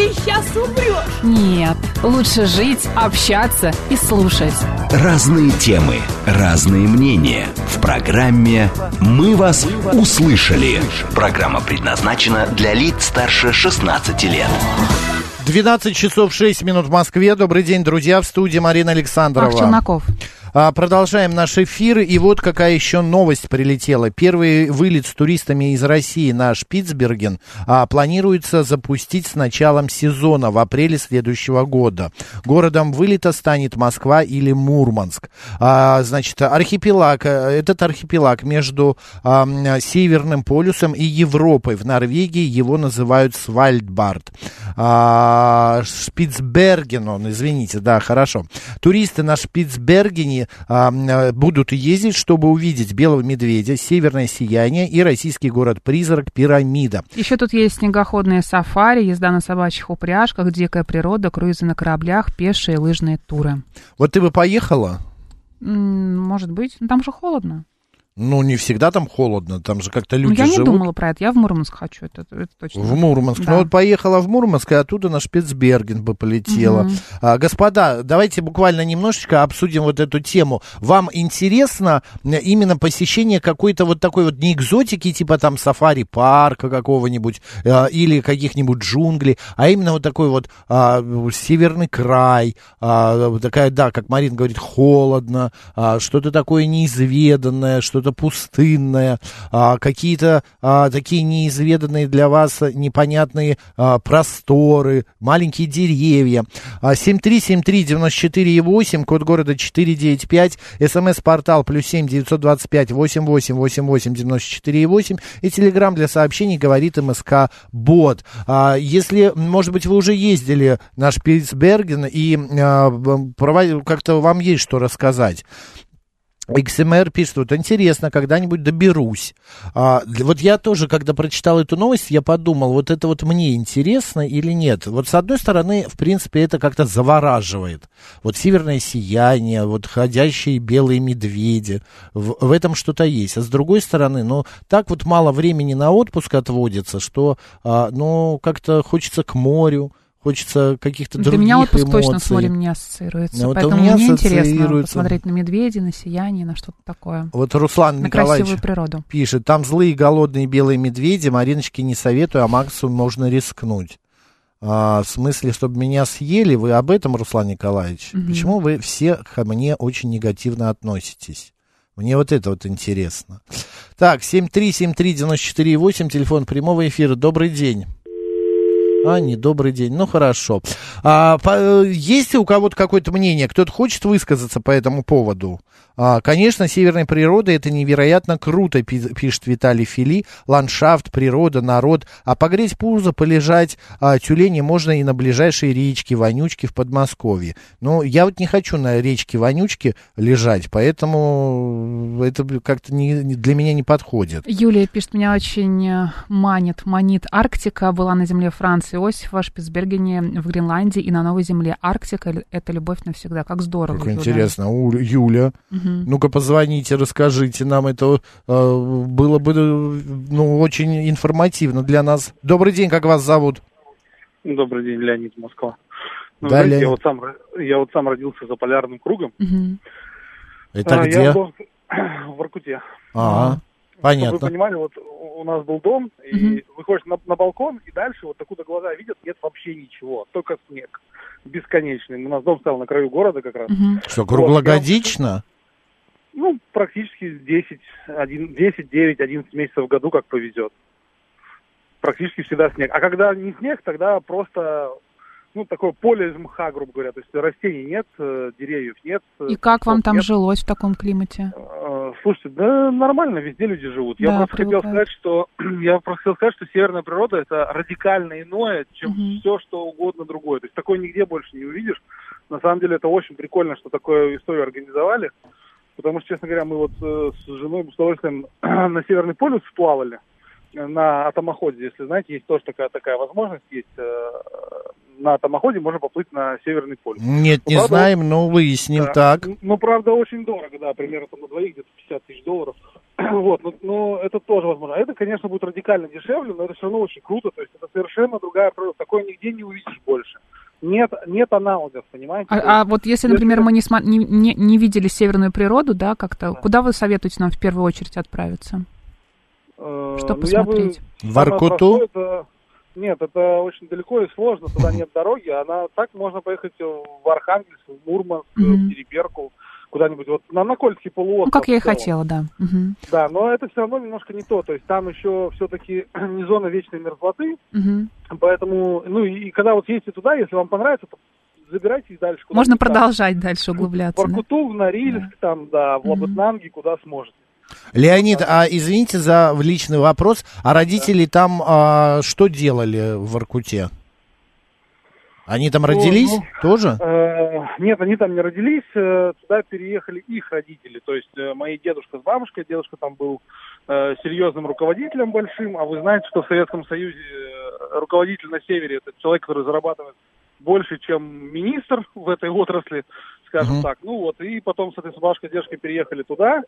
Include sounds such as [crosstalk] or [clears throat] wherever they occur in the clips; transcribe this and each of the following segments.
ты сейчас умрешь. Нет, лучше жить, общаться и слушать. Разные темы, разные мнения. В программе «Мы вас услышали». Программа предназначена для лиц старше 16 лет. 12 часов 6 минут в Москве. Добрый день, друзья. В студии Марина Александрова. Марк Челноков. А, Продолжаем наш эфир. И вот какая еще новость прилетела. Первый вылет с туристами из России на Шпицберген а, планируется запустить с началом сезона в апреле следующего года. Городом вылета станет Москва или Мурманск. А, значит, архипелаг, э, этот архипелаг между а, Северным полюсом и Европой. В Норвегии его называют Свальдбард. А, Шпицберген он, извините, да, хорошо. Туристы на Шпицбергене а, м, будут ездить, чтобы увидеть белого медведя, северное сияние и российский город-призрак Пирамида. Еще тут есть снегоходные сафари, езда на собачьих упряжках, дикая природа, круизы на кораблях, пешие лыжные туры. Вот ты бы поехала? Может быть. Там же холодно. Ну, не всегда там холодно, там же как-то Ну, люди я не живут. думала про это. Я в Мурманск хочу, это, это точно. В Мурманск. Да. Ну вот поехала в Мурманск, и оттуда на Шпицберген бы полетела. Мгм. А, господа, давайте буквально немножечко обсудим вот эту тему. Вам интересно именно посещение какой-то вот такой вот не экзотики, типа там сафари-парка какого-нибудь, а, или каких-нибудь джунглей, а именно вот такой вот а, северный край, а, такая, да, как Марин говорит, холодно, а, что-то такое неизведанное, что-то пустынное, а, какие-то а, такие неизведанные для вас непонятные а, просторы, маленькие деревья. А, 7373948, код города 495, смс-портал плюс 7 925 88 88 94 8 и телеграмм для сообщений говорит МСК Бот. Если, может быть, вы уже ездили на Шпицберген и как-то вам есть что рассказать. XMR пишет, вот интересно, когда-нибудь доберусь. А, вот я тоже, когда прочитал эту новость, я подумал, вот это вот мне интересно или нет. Вот с одной стороны, в принципе, это как-то завораживает. Вот северное сияние, вот ходящие белые медведи, в, в этом что-то есть. А с другой стороны, ну, так вот мало времени на отпуск отводится, что, а, ну, как-то хочется к морю, хочется каких-то Для других меня отпуск эмоций. точно с морем не ассоциируется. Ну, вот поэтому мне интересно посмотреть на медведей, на сияние, на что-то такое. Вот Руслан На Николаевич природу. пишет, там злые голодные белые медведи, Мариночке не советую, а Максу можно рискнуть. А, в смысле, чтобы меня съели, вы об этом, Руслан Николаевич? Мгм. Почему вы все ко мне очень негативно относитесь? Мне вот это вот интересно. Так, 7373948, телефон прямого эфира. Добрый день. А, не добрый день. Ну, хорошо. А, по- есть ли у кого-то какое-то мнение? Кто-то хочет высказаться по этому поводу? А, конечно, северная природа это невероятно круто, пи- пишет Виталий Фили. Ландшафт, природа, народ. А погреть пузо, полежать а, тюлени можно и на ближайшей речке Вонючки в Подмосковье. Но я вот не хочу на речке Вонючки лежать, поэтому это как-то не, для меня не подходит. Юлия пишет, меня очень э, манит, манит Арктика. Была на земле Франции Иосифа, Шпицбергене, в Гренландии и на Новой земле. Арктика — это любовь навсегда. Как здорово. Как Юля. интересно. У, Юля, Мгм. ну-ка позвоните, расскажите нам. Это э, было бы э, ну, очень информативно для нас. Добрый день, как вас зовут? Добрый день, Леонид, Москва. Ну, Да, знаете, Леонид. я вот сам я вот сам родился за полярным кругом. Мгм. Это А, где? Я был в [clears throat] Иркуте. А, Чтобы вы понятно. понимали, вот у нас был дом, и Мгм. выходишь на, на балкон, и дальше вот откуда глаза видят, нет вообще ничего, только снег. Бесконечный. У нас дом стоял на краю города как раз. Мгм. Что, круглогодично? Ну, практически 10, 1, 10, 9, 11 месяцев в году, как повезет. Практически всегда снег. А когда не снег, тогда просто, ну, такое поле из мха, грубо говоря. То есть растений нет, э, деревьев нет. э, И как вам там нет. жилось в таком климате? Э, Слушайте, да нормально, везде люди живут. Я Да, просто хотел привыкают. сказать, что [clears throat] я просто хотел сказать, что северная природа это радикально иное, чем Мгм. все, что угодно другое. То есть такое нигде больше не увидишь. На самом деле это очень прикольно, что такую историю организовали. Потому что, честно говоря, мы вот э, с женой с удовольствием [clears throat] на Северный полюс сплавали э, на атомоходе, если знаете, есть тоже такая такая возможность, есть э, на атомоходе можно поплыть на Северный полюс. Нет, Ну, не правда, знаем, но выясним. Да. Так. Ну, правда, очень дорого, да, примерно там на двоих где-то 50 тысяч долларов. [clears throat] вот, но, но это тоже возможно. А Это, конечно, будет радикально дешевле, но это все равно очень круто. То есть это совершенно другая природа. Такое нигде не увидишь больше. Нет, нет аналогов, понимаете? А, а вот если, если- например, мы не, не, не, не видели северную природу, да, как-то, куда вы советуете нам в первую очередь отправиться? э, что ну, я бы- посмотреть? В простое это- Нет, это очень далеко и сложно, туда [laughs] нет дороги. Она так можно поехать в Архангельск, в Мурманск, Мгм. в Тереберку, куда-нибудь вот на, на Кольский полуостров. Ну, как я и в хотела, да. Мгм. Да, но это все равно немножко не то. То есть там еще все-таки [clears throat] не зона вечной мерзлоты, Мгм. поэтому, ну и, и когда вот ездите туда, если вам понравится, то забирайтесь дальше. куда Можно там. продолжать дальше В углубляться. да? Воркуту, в Норильск, там, да, в. Лабытнанги, куда сможете. Леонид, а извините за личный вопрос, а родители там а, что делали в Воркуте? Они там родились ну, тоже? Э, Нет, они там не родились, э, туда переехали их родители, то есть э, мои дедушка с бабушкой, дедушка там был э, серьезным руководителем большим, а вы знаете, что в Советском Союзе э, руководитель на севере это человек, который зарабатывает больше, чем министр в этой отрасли, скажем Мгм. так. Ну вот, и потом, соответственно, бабушка и дедушка переехали туда,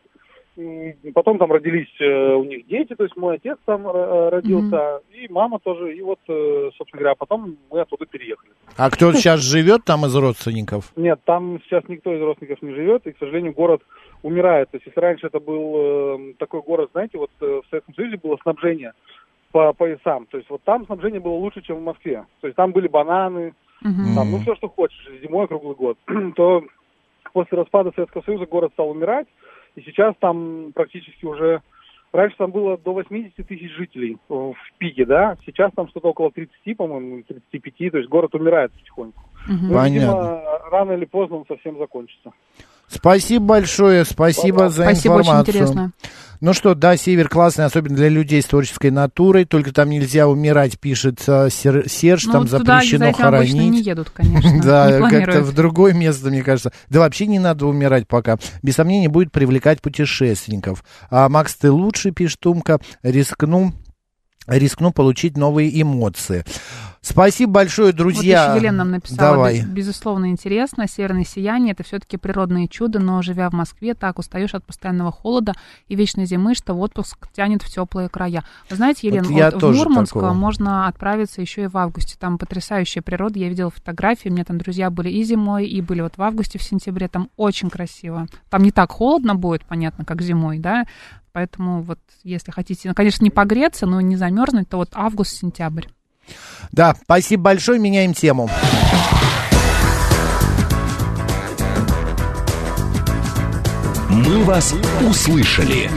потом там родились э, у них дети, то есть мой отец там э, родился, и мама тоже, и вот, э, собственно говоря, потом мы оттуда переехали. А кто сейчас живет там из родственников? Нет, там сейчас никто из родственников не живет, и, к сожалению, город умирает. То есть, если раньше это был э, такой город, знаете, вот э, в Советском Союзе было снабжение по поясам. То есть, вот там снабжение было лучше, чем в Москве. То есть, там были бананы, Мгм. там, ну, все, что хочешь, зимой круглый год. [clears throat] То после распада Советского Союза город стал умирать, и сейчас там практически уже... Раньше там было до 80 тысяч жителей э, в пике, да? Сейчас там что-то около 30, по-моему, 35, то есть город умирает потихоньку. Мгм. Ну, Понятно. видимо, рано или поздно он совсем закончится. Спасибо большое, спасибо за Спасибо, очень информацию. интересно. Ну что, да, север классный, особенно для людей с творческой натурой, только там нельзя умирать, пишет а, Сер- Серж, Ну, там туда за запрещено обычно не хоронить. едут, конечно. [laughs] Да, как-то в другое место, мне кажется. Да вообще не надо умирать пока. Без сомнения, будет привлекать путешественников. А, Макс, ты лучше, пишет Тумка, рискну, рискну получить новые эмоции. Спасибо большое, друзья. Вот еще Елена нам написала, Давай. «Без- безусловно, интересно, северное сияние, это все-таки природные чудо, но живя в Москве, так устаешь от постоянного холода и вечной зимы, что в отпуск тянет в теплые края. Вы знаете, Елена, Вот я вот в Мурманск такого. можно отправиться еще и в августе, там потрясающая природа, я видела фотографии, у меня там друзья были и зимой, и были вот в августе, в сентябре, там очень красиво. Там не так холодно будет, понятно, как зимой, да, Поэтому вот если хотите, ну, конечно, не погреться, но не замерзнуть, то вот август-сентябрь. Да, спасибо большое, меняем тему. «Мы вас услышали».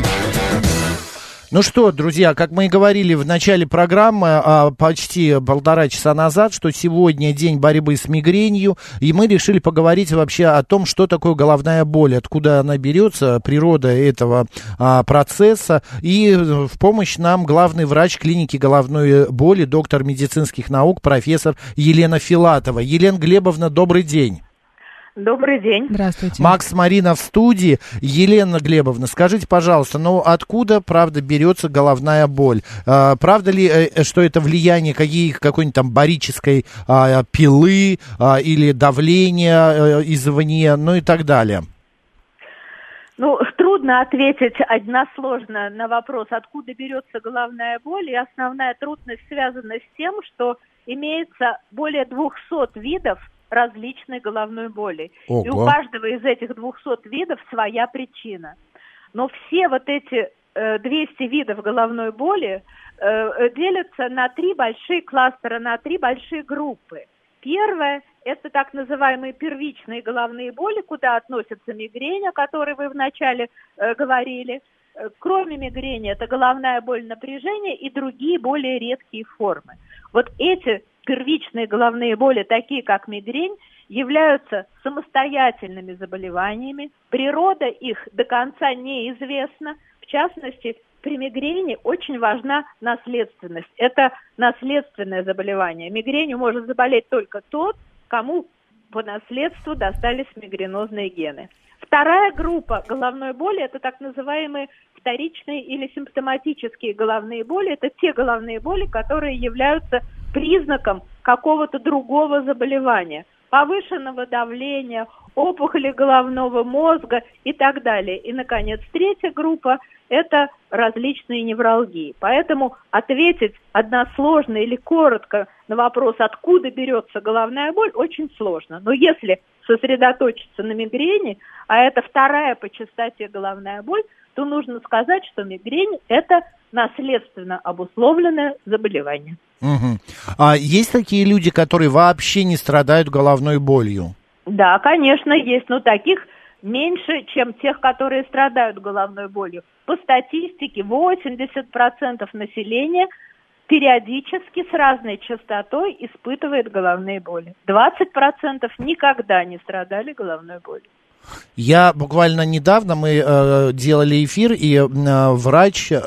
Ну что, друзья, как мы и говорили в начале программы, а, почти полтора часа назад, что сегодня день борьбы с мигренью, и мы решили поговорить вообще о том, что такое головная боль, откуда она берется, природа этого а, процесса. И в помощь нам главный врач клиники головной боли, доктор медицинских наук, профессор Елена Филатова. Елена Глебовна, добрый день. Добрый день. Здравствуйте. Макс Марина в студии. Елена Глебовна, скажите, пожалуйста, ну откуда, правда, берется головная боль? А, правда ли, э, что это влияние какие, какой-нибудь там барической а, пилы а, или давления э, извне, ну и так далее? Ну, трудно ответить односложно на вопрос, откуда берется головная боль. И основная трудность связана с тем, что имеется более 200 видов различной головной боли. И у Ого. каждого из этих 200 видов своя причина. Но все вот эти э, 200 видов головной боли э, э, делятся на три большие кластера, на три большие группы. Первое – это так называемые первичные головные боли, куда относятся мигрень, о которой вы вначале э, говорили. Э, Кроме мигрени, это головная боль напряжения и другие более редкие формы. Вот эти первичные головные боли, такие как мигрень, являются самостоятельными заболеваниями. Природа их до конца неизвестна. В частности, при мигрени очень важна наследственность. Это наследственное заболевание. Мигренью может заболеть только тот, кому по наследству достались мигренозные гены. Вторая группа головной боли – это так называемые вторичные или симптоматические головные боли. Это те головные боли, которые являются признаком какого-то другого заболевания, повышенного давления, опухоли головного мозга и так далее. И, наконец, третья группа – это различные невралгии. Поэтому ответить односложно или коротко на вопрос, откуда берется головная боль, очень сложно. Но если сосредоточиться на мигрени, а это вторая по частоте головная боль, то нужно сказать, что мигрень – это наследственно обусловленное заболевание. Мгм. А есть такие люди, которые вообще не страдают головной болью? Да, конечно, есть, но таких меньше, чем тех, которые страдают головной болью. По статистике 80% населения периодически с разной частотой испытывает головные боли. 20% никогда не страдали головной болью. Я буквально недавно мы э, делали эфир, и э, врач, э,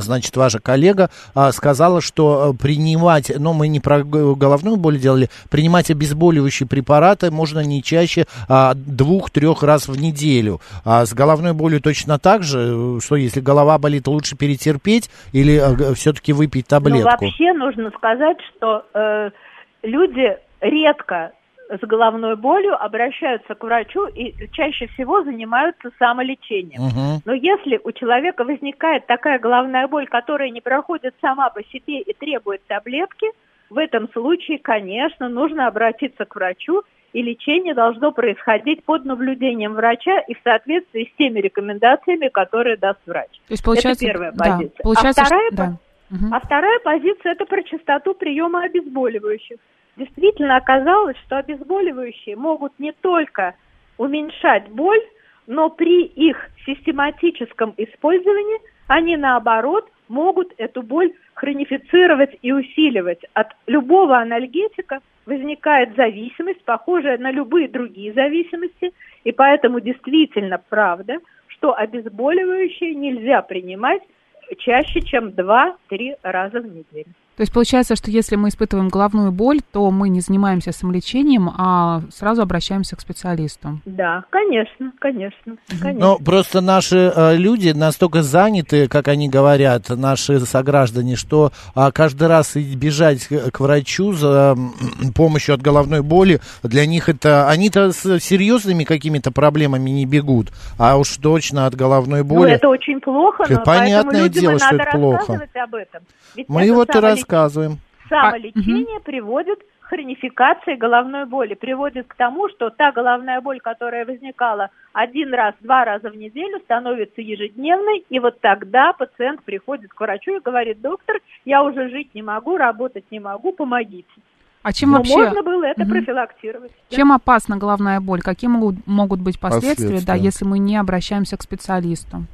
значит, ваша коллега, э, сказала, что э, принимать, ну, мы не про головную боль делали, принимать обезболивающие препараты можно не чаще а, двух-трех раз в неделю. А с головной болью точно так же, э, что если голова болит, лучше перетерпеть или все-таки выпить Но таблетку? вообще нужно сказать, что э, люди редко с головной болью обращаются к врачу и чаще всего занимаются самолечением. Мгм. Но если у человека возникает такая головная боль, которая не проходит сама по себе и требует таблетки, в этом случае, конечно, нужно обратиться к врачу, и лечение должно происходить под наблюдением врача и в соответствии с теми рекомендациями, которые даст врач. То есть получается, это первая да, позиция. получается, а вторая, что- да. а вторая позиция – это про частоту приема обезболивающих. Действительно оказалось, что обезболивающие могут не только уменьшать боль, но при их систематическом использовании они, наоборот, могут эту боль хронифицировать и усиливать. От любого анальгетика возникает зависимость, похожая на любые другие зависимости, и поэтому действительно правда, что обезболивающие нельзя принимать чаще, чем 2-3 раза в неделю. То есть получается, что если мы испытываем головную боль, то мы не занимаемся самолечением, а сразу обращаемся к специалисту. Да, конечно, конечно, конечно. Ну, просто наши э, люди настолько заняты, как они говорят, наши сограждане, что а, каждый раз бежать к, к врачу за помощью от головной боли, для них это... Они-то с серьезными какими-то проблемами не бегут, а уж точно от головной Ну, боли. это очень плохо, но Понятное поэтому людям дело, что надо это плохо. об этом. Ведь Мы это вот и самолеч- рассказываем. Самолечение приводит к хронификации головной боли, приводит к тому, что та головная боль, которая возникала один раз, два раза в неделю, становится ежедневной, и вот тогда пациент приходит к врачу и говорит, доктор, я уже жить не могу, работать не могу, помогите. А чем Но вообще... можно было это Мгм. профилактировать. да. Чем опасна головная боль? Какие могут, могут быть последствия, да, Последствия. если мы не обращаемся к специалисту?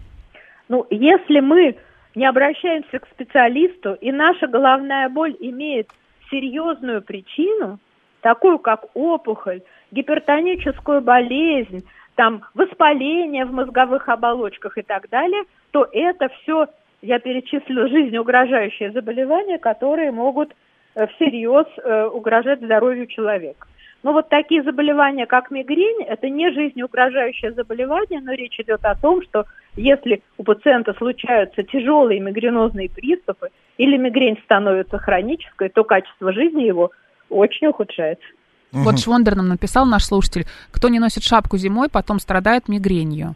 Ну, если мы не обращаемся к специалисту, и наша головная боль имеет серьезную причину, такую как опухоль, гипертоническую болезнь, там воспаление в мозговых оболочках и так далее, то это все, я перечислю, жизнеугрожающие заболевания, которые могут э, всерьез э, угрожать здоровью человека. Но вот такие заболевания, как мигрень, это не жизнеугрожающее заболевание, но речь идет о том, что если у пациента случаются тяжелые мигренозные приступы или мигрень становится хронической, то качество жизни его очень ухудшается. Вот Швондер нам написал, наш слушатель, кто не носит шапку зимой, потом страдает мигренью.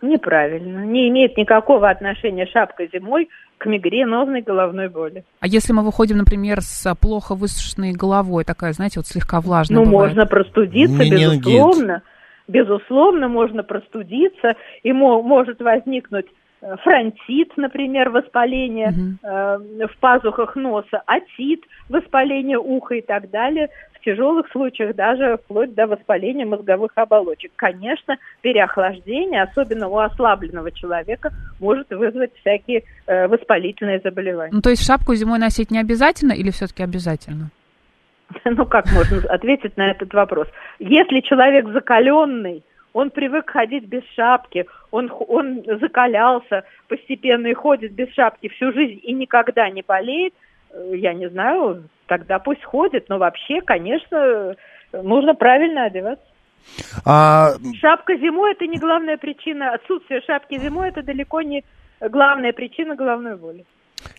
Неправильно. Не имеет никакого отношения шапка зимой к мигренозной головной боли. А если мы выходим, например, с плохо высушенной головой, такая, знаете, вот слегка влажная Ну, бывает. можно простудиться, Менингит. безусловно. Безусловно, можно простудиться, и мо- может возникнуть э, фронтит, например, воспаление Мгм. э, в пазухах носа, отит, воспаление уха и так далее. В тяжелых случаях даже вплоть до воспаления мозговых оболочек. Конечно, переохлаждение, особенно у ослабленного человека, может вызвать всякие э, воспалительные заболевания. Ну, то есть шапку зимой носить не обязательно или все-таки обязательно? [laughs] Ну, как можно ответить на этот вопрос? Если человек закаленный, он привык ходить без шапки, он, он закалялся постепенно и ходит без шапки всю жизнь и никогда не болеет, э, я не знаю, тогда пусть ходит. Но вообще, конечно, нужно правильно одеваться. А, Шапка зимой это не главная причина, отсутствие шапки зимой это далеко не главная причина головной боли.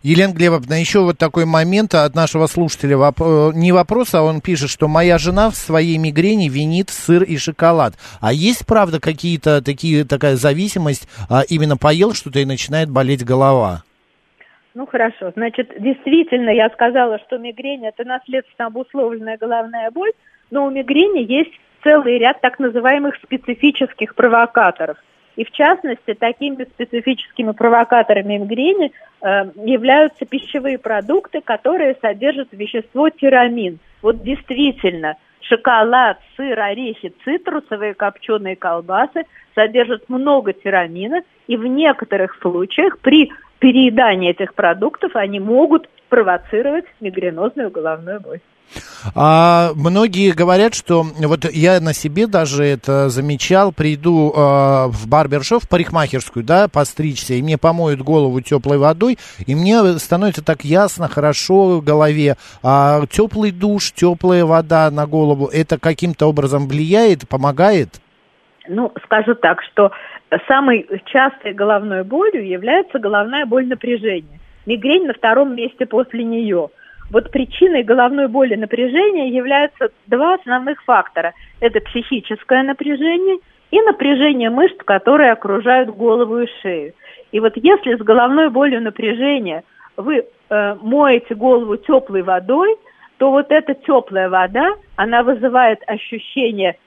Елена Глебовна, еще вот такой момент от нашего слушателя. Воп- э, Не вопрос, а он пишет, что моя жена в своей мигрени винит сыр и шоколад. А есть, правда, какие-то такие, такая зависимость, а, именно поел что-то и начинает болеть голова? Ну хорошо, значит, действительно, я сказала, что мигрень это наследственно обусловленная головная боль, но у мигрени есть целый ряд так называемых специфических провокаторов. И в частности, такими специфическими провокаторами мигрени э, являются пищевые продукты, которые содержат вещество тирамин. Вот действительно, шоколад, сыр, орехи, цитрусовые копченые колбасы содержат много тирамина, и в некоторых случаях при переедании этих продуктов они могут провоцировать мигренозную головную боль. А многие говорят, что вот я на себе даже это замечал, приду э, в барбершоп, в парикмахерскую, да, постричься, и мне помоют голову теплой водой, и мне становится так ясно, хорошо в голове. А теплый душ, теплая вода на голову, это каким-то образом влияет, помогает? Ну, скажу так, что самой частой головной болью является головная боль напряжения. Мигрень на втором месте после нее. Вот причиной головной боли напряжения являются два основных фактора. Это психическое напряжение и напряжение мышц, которые окружают голову и шею. И вот если с головной болью напряжения вы э, моете голову теплой водой, то вот эта теплая вода, она вызывает ощущение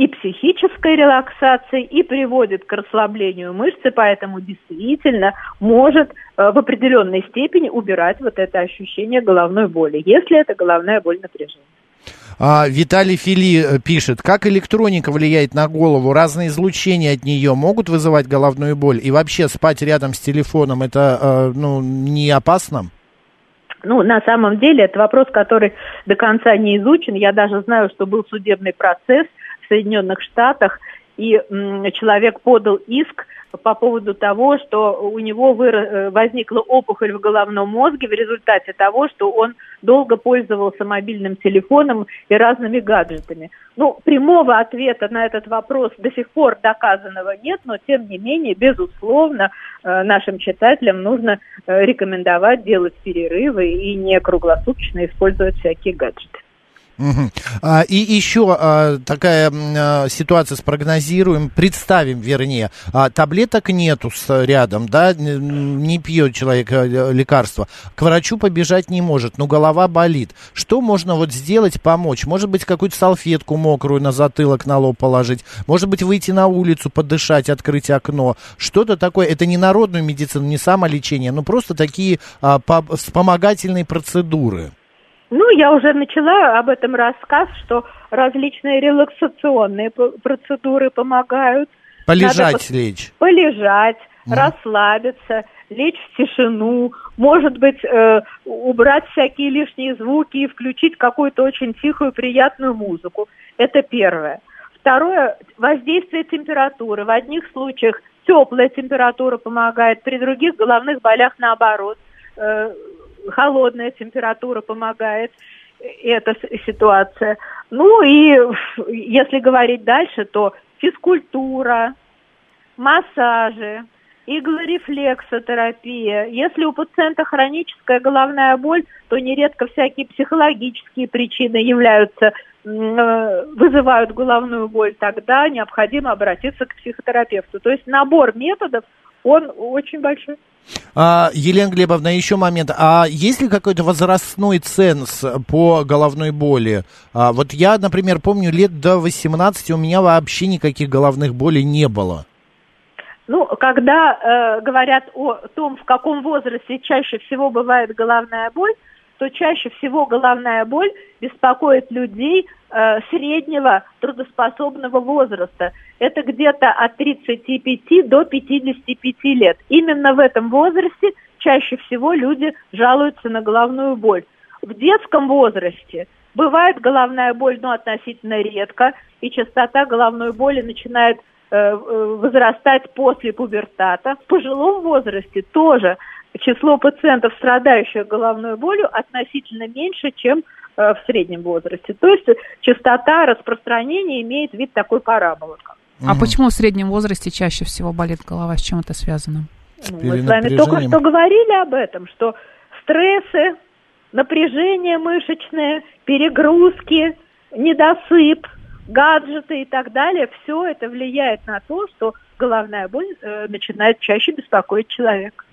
и психической релаксации, и приводит к расслаблению мышцы, поэтому действительно может э, в определенной степени убирать вот это ощущение головной боли, если это головная боль напряжения. А, Виталий Фили э, пишет, как электроника влияет на голову, разные излучения от нее могут вызывать головную боль, и вообще спать рядом с телефоном это э, ну, не опасно? Ну, на самом деле, это вопрос, который до конца не изучен. Я даже знаю, что был судебный процесс Соединенных Штатах, и человек подал иск по поводу того, что у него выра- э, возникла опухоль в головном мозге в результате того, что он долго пользовался мобильным телефоном и разными гаджетами. Ну, прямого ответа на этот вопрос до сих пор доказанного нет, но тем не менее, безусловно, э, нашим читателям нужно э, рекомендовать делать перерывы и не круглосуточно использовать всякие гаджеты. Мгм. А, и еще а, такая а, ситуация спрогнозируем, представим, вернее, а, таблеток нету с, рядом, да, н- не пьет человек а, лекарства, к врачу побежать не может, но голова болит. Что можно вот сделать, помочь? Может быть, какую-то салфетку мокрую на затылок, на лоб положить? Может быть, выйти на улицу, подышать, открыть окно? Что-то такое, это не народную медицину, не самолечение, но просто такие а, по- вспомогательные процедуры. Ну, я уже начала об этом рассказ, что различные релаксационные процедуры помогают. Полежать, Надо лечь. Полежать, расслабиться, лечь в тишину, может быть, э, убрать всякие лишние звуки и включить какую-то очень тихую, приятную музыку. Это первое. Второе, воздействие температуры. В одних случаях теплая температура помогает, при других головных болях наоборот. Э, холодная температура помогает эта ситуация. Ну и если говорить дальше, то физкультура, массажи, иглорефлексотерапия. Если у пациента хроническая головная боль, то нередко всякие психологические причины являются э, вызывают головную боль, тогда необходимо обратиться к психотерапевту. То есть набор методов, он очень большой. А, Елена Глебовна, еще момент. А есть ли какой-то возрастной ценз по головной боли? А, вот я, например, помню, лет до 18 у меня вообще никаких головных болей не было. Ну, когда э, говорят о том, в каком возрасте чаще всего бывает головная боль, то чаще всего головная боль беспокоит людей э, среднего трудоспособного возраста. Это где-то от 35 до 55 лет. Именно в этом возрасте чаще всего люди жалуются на головную боль. В детском возрасте бывает головная боль, но относительно редко, и частота головной боли начинает э, э, возрастать после пубертата. В пожилом возрасте тоже число пациентов, страдающих головной болью, относительно меньше, чем э, в среднем возрасте. То есть частота распространения имеет вид такой параболы. А почему в среднем возрасте чаще всего болит голова? С чем это связано? Ну, мы с вами только что говорили об этом, что стрессы, напряжение мышечное, перегрузки, недосып, гаджеты и так далее, все это влияет на то, что головная боль э, начинает чаще беспокоить человека.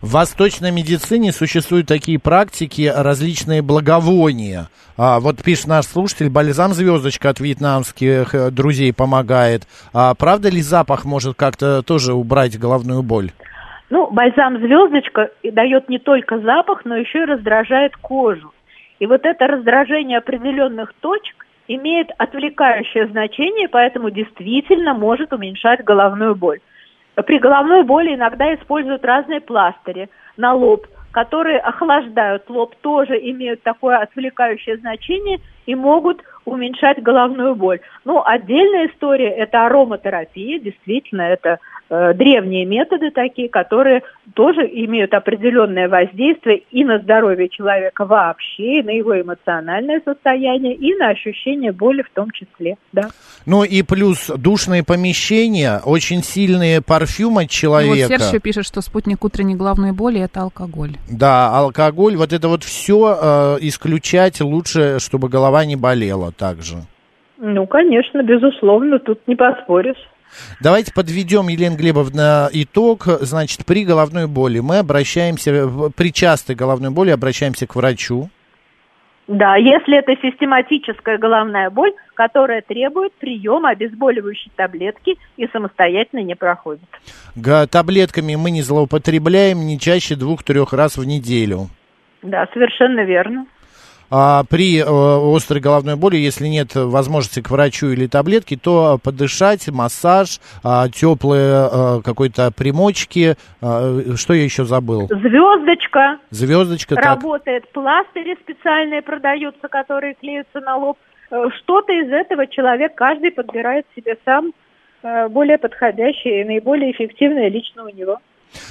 В восточной медицине существуют такие практики, различные благовония. А, вот пишет наш слушатель, бальзам звездочка от вьетнамских э, друзей помогает. А, правда ли запах может как-то тоже убрать головную боль? Ну, бальзам звездочка дает не только запах, но еще и раздражает кожу. И вот это раздражение определенных точек имеет отвлекающее значение, поэтому действительно может уменьшать головную боль. При головной боли иногда используют разные пластыри на лоб, которые охлаждают лоб, тоже имеют такое отвлекающее значение и могут уменьшать головную боль. Ну, отдельная история – это ароматерапия. Действительно, это Э, древние методы такие, которые тоже имеют определенное воздействие и на здоровье человека вообще, и на его эмоциональное состояние, и на ощущение боли в том числе, да. Ну и плюс душные помещения, очень сильные парфюмы от человека. Ну, вот Серж пишет, что спутник утренней головной боли – это алкоголь. Да, алкоголь, вот это вот все э, исключать лучше, чтобы голова не болела также. Ну, конечно, безусловно, тут не поспоришь. Давайте подведем, Елена Глебовна, итог. Значит, при головной боли мы обращаемся, при частой головной боли обращаемся к врачу. Да, если это систематическая головная боль, которая требует приема обезболивающей таблетки и самостоятельно не проходит. Г- таблетками мы не злоупотребляем не чаще двух-трех раз в неделю. Да, совершенно верно. А при э, острой головной боли, если нет возможности к врачу или таблетки, то подышать, массаж, э, теплые э, какой-то примочки. Э, что я еще забыл? Звездочка. Звездочка. Работает. Так. Пластыри специальные продаются, которые клеятся на лоб. Э, что-то из этого человек каждый подбирает себе сам более подходящее и наиболее эффективное лично у него.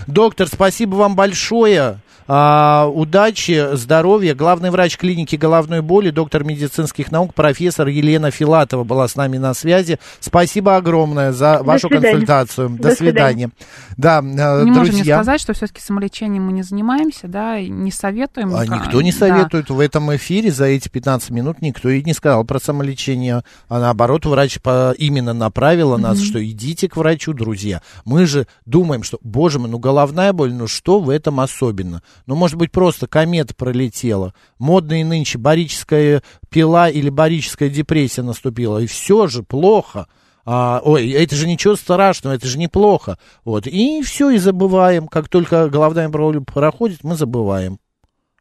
Доктор, спасибо вам большое. А, удачи, здоровья. Главный врач клиники головной боли, доктор медицинских наук, профессор Елена Филатова была с нами на связи. Спасибо огромное за вашу свидания. консультацию. До, До свидания. свидания. Да, э, не друзья. можем не сказать, что все-таки самолечением мы не занимаемся, да, и не советуем. А никто не советует. Да. В этом эфире за эти 15 минут никто и не сказал про самолечение. А наоборот, врач по, именно направила нас, mm-hmm. что идите к врачу, друзья. Мы же думаем, что, боже мой, ну головная боль, ну что в этом особенно? Ну, может быть, просто комета пролетела. Модная нынче барическая пила или барическая депрессия наступила. И все же плохо. А, ой, это же ничего страшного, это же неплохо. Вот. И все, и забываем. Как только головная боль проходит, мы забываем.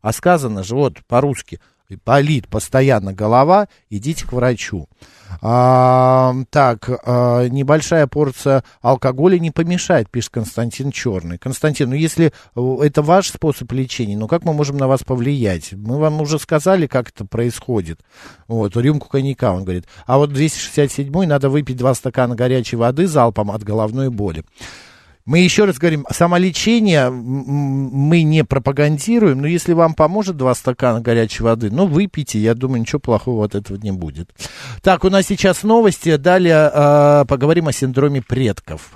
А сказано же, вот по-русски, болит постоянно голова, идите к врачу. А, так, а, небольшая порция алкоголя не помешает, пишет Константин Черный. Константин, ну если это ваш способ лечения, ну как мы можем на вас повлиять? Мы вам уже сказали, как это происходит. Вот, рюмку коньяка, он говорит. А вот 267 надо выпить два стакана горячей воды залпом от головной боли. Мы еще раз говорим, самолечение мы не пропагандируем, но если вам поможет два стакана горячей воды, ну, выпейте, я думаю, ничего плохого от этого не будет. Так, у нас сейчас новости, далее э, поговорим о синдроме предков.